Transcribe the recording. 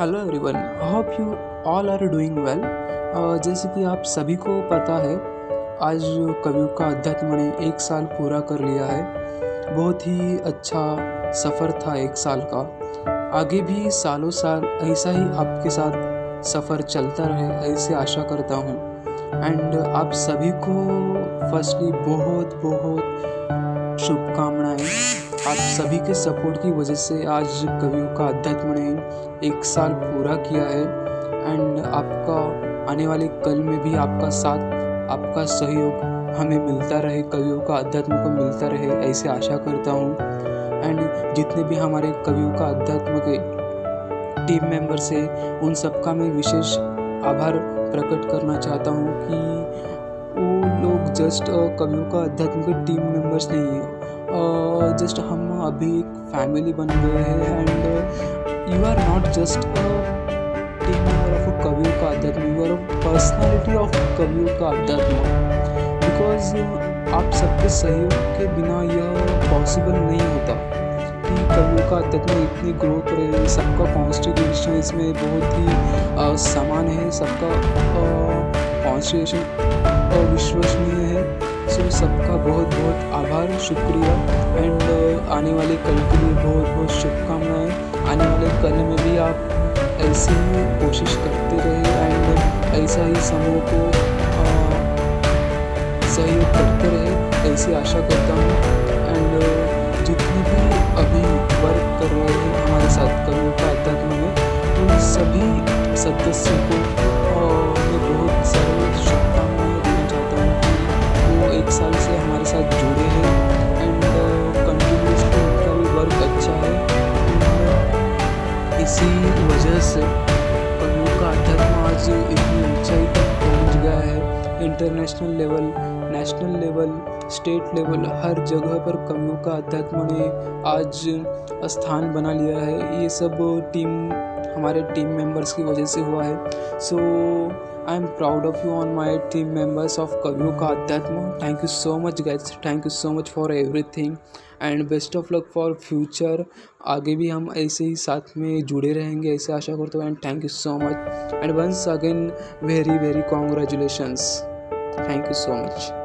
Hello everyone hope you all are doing well जैसे कि आप सभी को पता है, आज कवियों का अध्यात्म ने एक साल पूरा कर लिया है। बहुत ही अच्छा सफ़र था एक साल का। आगे भी सालों साल ऐसा ही आपके साथ सफ़र चलता रहे, ऐसे आशा करता हूँ। एंड आप सभी को फर्स्टली बहुत बहुत शुभकामनाएँ। आप सभी के सपोर्ट की वजह से आज कवियों का अध्यात्म ने एक साल पूरा किया है। एंड आपका आने वाले कल में भी आपका साथ, आपका सहयोग हमें मिलता रहे, कवियों का अध्यात्म को मिलता रहे, ऐसे आशा करता हूँ। एंड जितने भी हमारे कवियों का अध्यात्म के टीम मेंबर्स है उन सबका मैं विशेष आभार प्रकट करना चाहता हूँ कि वो लोग जस्ट कवियों का अध्यात्म के टीम मेंबर्स नहीं है। जस्ट हम अभी एक फैमिली बन गए हैं and you are not just of a कवियों का अध्यात्म you are a personality of कवियों का अध्यात्म. बिकॉज़ आप सबके सहयोग के बिना यह पॉसिबल नहीं होता कि कवियों का अध्यात्म इतनी ग्रो करे सबका कॉन्स्टिट्यूशन इसमें बहुत ही समान है, सबका कॉन्स्टिट्यूशन विश्वसनीय है. सो सबका बहुत बहुत आभार शुक्रिया। एंड uh, आने वाले कल के लिए बहुत बहुत शुभकामनाएँ। आने वाले कल में भी आप ऐसे ही कोशिश करते रहे एंड ऐसा ही समूह को uh, सहयोग करते रहे ऐसी आशा करता हूँ। एंड uh, जितने भी अभी वर्क कर रहे हैं हमारे साथ कवियों का अध्यात्म में उन सभी सदस्यों को मैं बहुत सारे एक साल से हमारे साथ जुड़े हैं। एंड कंटिन्यूसली उनका भी वर्क अच्छा है। इसी वजह से कवियों का अध्यात्म आज इतनी ऊंचाई तक पहुँच गया है। International level national level state level हर जगह पर कमियों का अध्यात्म ने आज स्थान बना लिया है। ये सब टीम हमारे टीम मेंबर्स की वजह से हुआ है। So I am proud of you on my team members of कवियों का अध्यात्म thank you so much guys thank you so much for everything and best of luck for future आगे भी हम ऐसे ही साथ में जुड़े रहेंगे, ऐसे आशा करते हूँ। And thank you so much and once again very very congratulations thank you so much